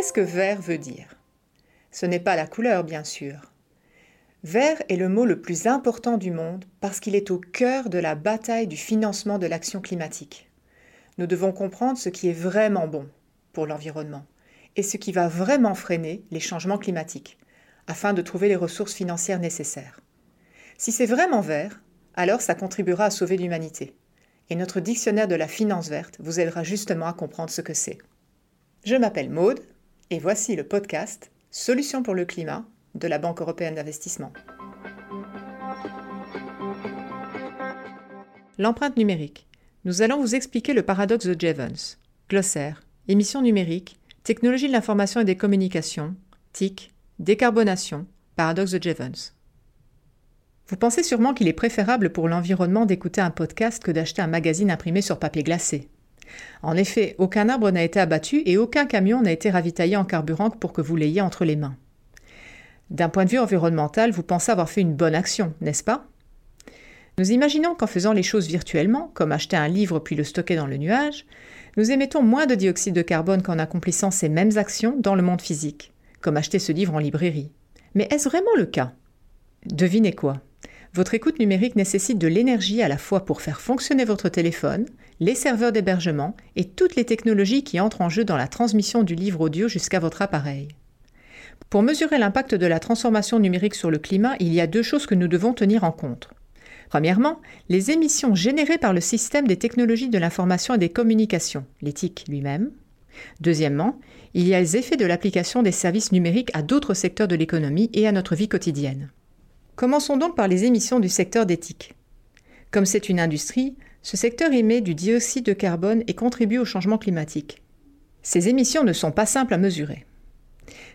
qu'est-ce que vert veut dire? Ce n'est pas la couleur, bien sûr. Vert est le mot le plus important du monde parce qu'il est au cœur de la bataille du financement de l'action climatique. Nous devons comprendre ce qui est vraiment bon pour l'environnement et ce qui va vraiment freiner les changements climatiques, afin de trouver les ressources financières nécessaires. Si c'est vraiment vert, alors ça contribuera à sauver l'humanité. Et notre dictionnaire de la finance verte vous aidera justement à comprendre ce que c'est. Je m'appelle Maude et voici le podcast Solutions pour le climat de la Banque européenne d'investissement. L'empreinte numérique. Nous allons vous expliquer le paradoxe de Jevons. Glossaire, émission numérique, technologie de l'information et des communications, TIC, décarbonation, paradoxe de Jevons. Vous pensez sûrement qu'il est préférable pour l'environnement d'écouter un podcast que d'acheter un magazine imprimé sur papier glacé. En effet, aucun arbre n'a été abattu et aucun camion n'a été ravitaillé en carburant pour que vous l'ayez entre les mains. D'un point de vue environnemental, vous pensez avoir fait une bonne action, n'est-ce pas? Nous imaginons qu'en faisant les choses virtuellement, comme acheter un livre puis le stocker dans le nuage, nous émettons moins de dioxyde de carbone qu'en accomplissant ces mêmes actions dans le monde physique, comme acheter ce livre en librairie. Mais est-ce vraiment le cas? Devinez quoi? Votre écoute numérique nécessite de l'énergie à la fois pour faire fonctionner votre téléphone, les serveurs d'hébergement et toutes les technologies qui entrent en jeu dans la transmission du livre audio jusqu'à votre appareil. Pour mesurer l'impact de la transformation numérique sur le climat, il y a deux choses que nous devons tenir en compte. Premièrement, les émissions générées par le système des technologies de l'information et des communications, l'éthique lui-même. Deuxièmement, il y a les effets de l'application des services numériques à d'autres secteurs de l'économie et à notre vie quotidienne. Commençons donc par les émissions du secteur d'éthique. Comme c'est une industrie, ce secteur émet du dioxyde de carbone et contribue au changement climatique. Ces émissions ne sont pas simples à mesurer.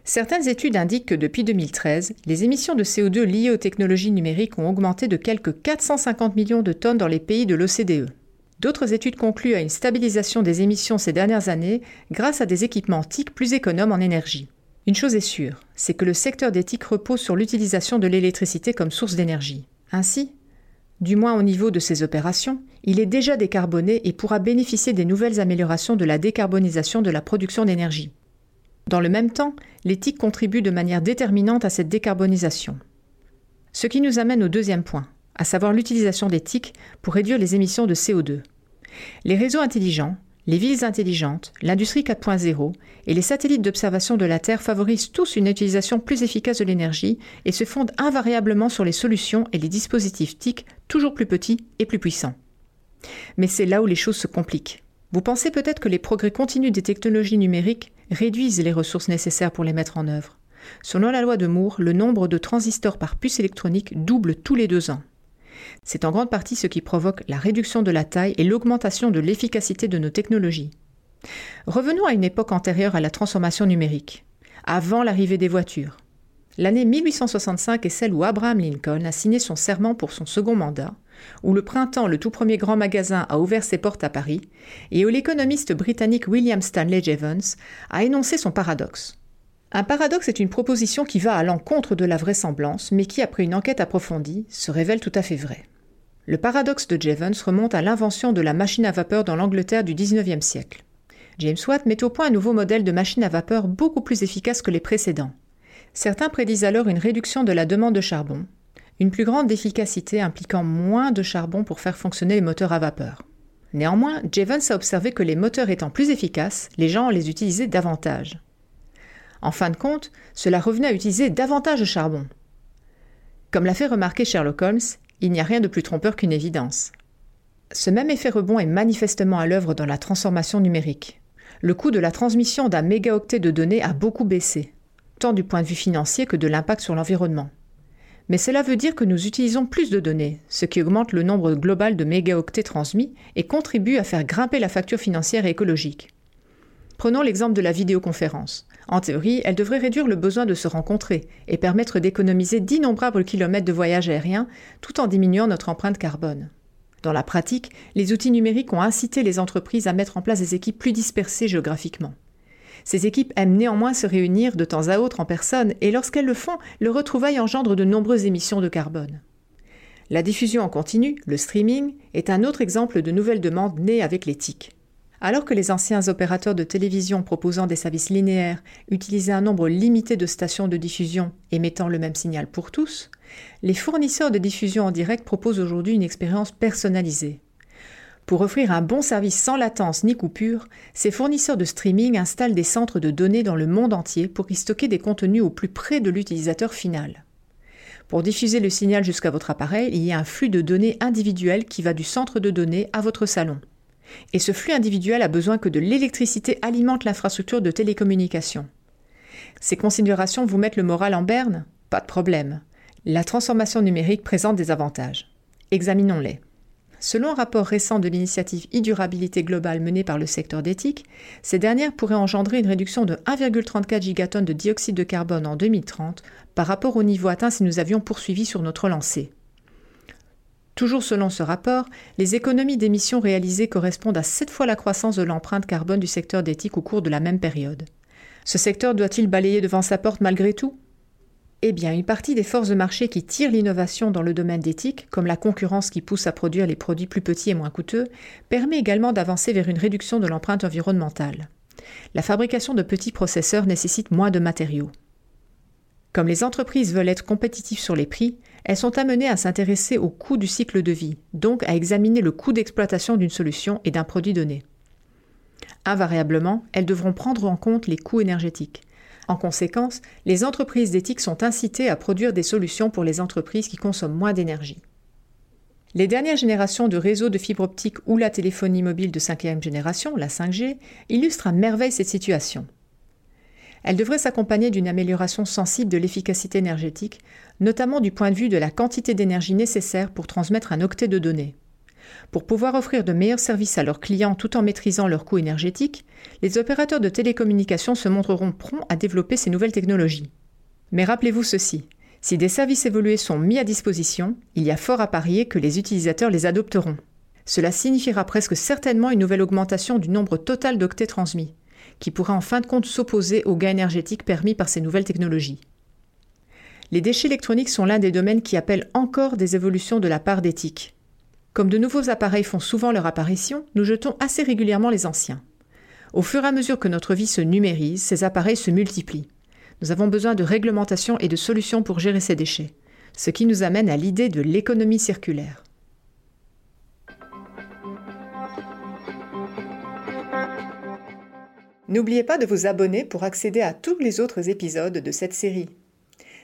Certaines études indiquent que depuis 2013, les émissions de CO2 liées aux technologies numériques ont augmenté de quelques 450 millions de tonnes dans les pays de l'OCDE. D'autres études concluent à une stabilisation des émissions ces dernières années grâce à des équipements TIC plus économes en énergie. Une chose est sûre, c'est que le secteur d'éthique repose sur l'utilisation de l'électricité comme source d'énergie. Ainsi, du moins au niveau de ses opérations, il est déjà décarboné et pourra bénéficier des nouvelles améliorations de la décarbonisation de la production d'énergie. Dans le même temps, l'éthique contribue de manière déterminante à cette décarbonisation. Ce qui nous amène au deuxième point, à savoir l'utilisation d'éthique pour réduire les émissions de CO2. Les réseaux intelligents, les villes intelligentes, l'industrie 4.0 et les satellites d'observation de la Terre favorisent tous une utilisation plus efficace de l'énergie et se fondent invariablement sur les solutions et les dispositifs TIC toujours plus petits et plus puissants. Mais c'est là où les choses se compliquent. Vous pensez peut-être que les progrès continus des technologies numériques réduisent les ressources nécessaires pour les mettre en œuvre. Selon la loi de Moore, le nombre de transistors par puce électronique double tous les deux ans. C'est en grande partie ce qui provoque la réduction de la taille et l'augmentation de l'efficacité de nos technologies. Revenons à une époque antérieure à la transformation numérique, avant l'arrivée des voitures. L'année 1865 est celle où Abraham Lincoln a signé son serment pour son second mandat, où le printemps, le tout premier grand magasin, a ouvert ses portes à Paris, et où l'économiste britannique William Stanley Jevons a énoncé son paradoxe. Un paradoxe est une proposition qui va à l'encontre de la vraisemblance, mais qui, après une enquête approfondie, se révèle tout à fait vraie. Le paradoxe de Jevons remonte à l'invention de la machine à vapeur dans l'Angleterre du XIXe siècle. James Watt met au point un nouveau modèle de machine à vapeur beaucoup plus efficace que les précédents. Certains prédisent alors une réduction de la demande de charbon, une plus grande efficacité impliquant moins de charbon pour faire fonctionner les moteurs à vapeur. Néanmoins, Jevons a observé que les moteurs étant plus efficaces, les gens les utilisaient davantage. En fin de compte, cela revenait à utiliser davantage de charbon. Comme l'a fait remarquer Sherlock Holmes, il n'y a rien de plus trompeur qu'une évidence. Ce même effet rebond est manifestement à l'œuvre dans la transformation numérique. Le coût de la transmission d'un mégaoctet de données a beaucoup baissé, tant du point de vue financier que de l'impact sur l'environnement. Mais cela veut dire que nous utilisons plus de données, ce qui augmente le nombre global de mégaoctets transmis et contribue à faire grimper la facture financière et écologique. Prenons l'exemple de la vidéoconférence. En théorie, elle devrait réduire le besoin de se rencontrer et permettre d'économiser d'innombrables kilomètres de voyage aérien tout en diminuant notre empreinte carbone. Dans la pratique, les outils numériques ont incité les entreprises à mettre en place des équipes plus dispersées géographiquement. Ces équipes aiment néanmoins se réunir de temps à autre en personne et lorsqu'elles le font, le retrouvail engendre de nombreuses émissions de carbone. La diffusion en continu, le streaming, est un autre exemple de nouvelles demandes nées avec l'éthique. Alors que les anciens opérateurs de télévision proposant des services linéaires utilisaient un nombre limité de stations de diffusion émettant le même signal pour tous, les fournisseurs de diffusion en direct proposent aujourd'hui une expérience personnalisée. Pour offrir un bon service sans latence ni coupure, ces fournisseurs de streaming installent des centres de données dans le monde entier pour y stocker des contenus au plus près de l'utilisateur final. Pour diffuser le signal jusqu'à votre appareil, il y a un flux de données individuel qui va du centre de données à votre salon. Et ce flux individuel a besoin que de l'électricité alimente l'infrastructure de télécommunication. Ces considérations vous mettent le moral en berne? Pas de problème. La transformation numérique présente des avantages. Examinons-les. Selon un rapport récent de l'initiative e-durabilité globale menée par le secteur d'éthique, ces dernières pourraient engendrer une réduction de 1,34 gigatonnes de dioxyde de carbone en 2030 par rapport au niveau atteint si nous avions poursuivi sur notre lancée. Toujours selon ce rapport, les économies d'émissions réalisées correspondent à 7 fois la croissance de l'empreinte carbone du secteur d'éthique au cours de la même période. Ce secteur doit-il balayer devant sa porte malgré tout? Eh bien, une partie des forces de marché qui tirent l'innovation dans le domaine d'éthique, comme la concurrence qui pousse à produire les produits plus petits et moins coûteux, permet également d'avancer vers une réduction de l'empreinte environnementale. La fabrication de petits processeurs nécessite moins de matériaux. Comme les entreprises veulent être compétitives sur les prix, elles sont amenées à s'intéresser au coût du cycle de vie, donc à examiner le coût d'exploitation d'une solution et d'un produit donné. Invariablement, elles devront prendre en compte les coûts énergétiques. En conséquence, les entreprises d'éthique sont incitées à produire des solutions pour les entreprises qui consomment moins d'énergie. Les dernières générations de réseaux de fibre optique ou la téléphonie mobile de cinquième génération, la 5G, illustrent à merveille cette situation. Elle devrait s'accompagner d'une amélioration sensible de l'efficacité énergétique, notamment du point de vue de la quantité d'énergie nécessaire pour transmettre un octet de données. Pour pouvoir offrir de meilleurs services à leurs clients tout en maîtrisant leurs coûts énergétiques, les opérateurs de télécommunications se montreront prompts à développer ces nouvelles technologies. Mais rappelez-vous ceci, si des services évolués sont mis à disposition, il y a fort à parier que les utilisateurs les adopteront. Cela signifiera presque certainement une nouvelle augmentation du nombre total d'octets transmis, qui pourra en fin de compte s'opposer aux gains énergétiques permis par ces nouvelles technologies. Les déchets électroniques sont l'un des domaines qui appellent encore des évolutions de la part d'éthique. Comme de nouveaux appareils font souvent leur apparition, nous jetons assez régulièrement les anciens. Au fur et à mesure que notre vie se numérise, ces appareils se multiplient. Nous avons besoin de réglementation et de solutions pour gérer ces déchets, ce qui nous amène à l'idée de l'économie circulaire. N'oubliez pas de vous abonner pour accéder à tous les autres épisodes de cette série.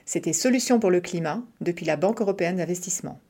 C'était Solutions pour le climat depuis la Banque européenne d'investissement.